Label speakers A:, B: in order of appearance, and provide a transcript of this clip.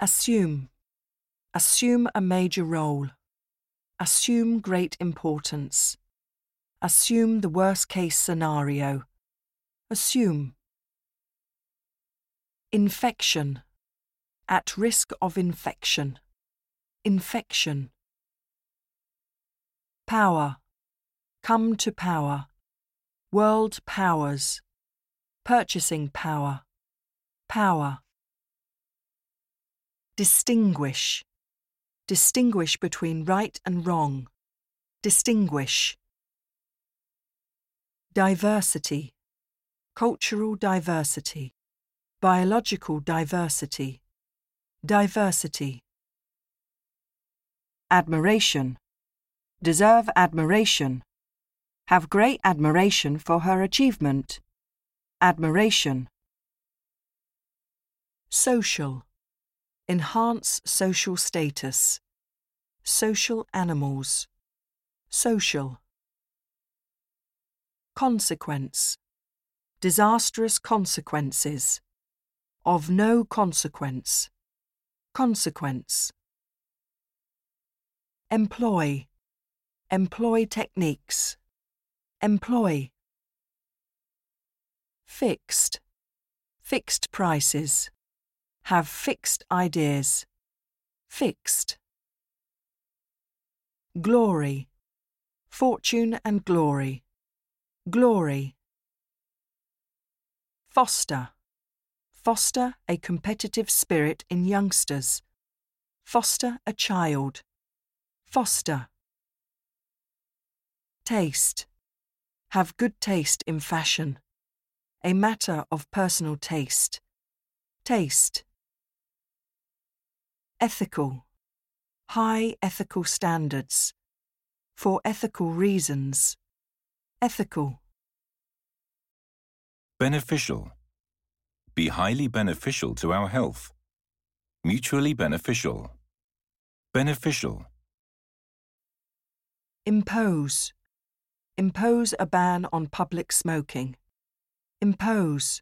A: Assume. Assume a major role. Assume great importance. Assume the worst case scenario. Assume. Infection. At risk of infection. Infection. Power. Come to power. World powers. Purchasing power. Power. Distinguish. Distinguish between right and wrong. Distinguish. Diversity. Cultural diversity. Biological diversity. Diversity. Admiration. Deserve admiration. Have great admiration for her achievement. Admiration. Social. Enhance social status. Social animals. Social. Consequence. Disastrous consequences. Of no consequence. Consequence. Employ. Employ techniques. Employ. Fixed. Fixed prices. Have fixed ideas. Fixed. Glory. Fortune and glory. Glory. Foster. Foster a competitive spirit in youngsters. Foster a child. Foster. Taste. Have good taste in fashion. A matter of personal taste. Taste. Ethical. High ethical standards. For ethical reasons. Ethical.
B: Beneficial. Be highly beneficial to our health. Mutually beneficial. Beneficial.
A: Impose. Impose a ban on public smoking. Impose.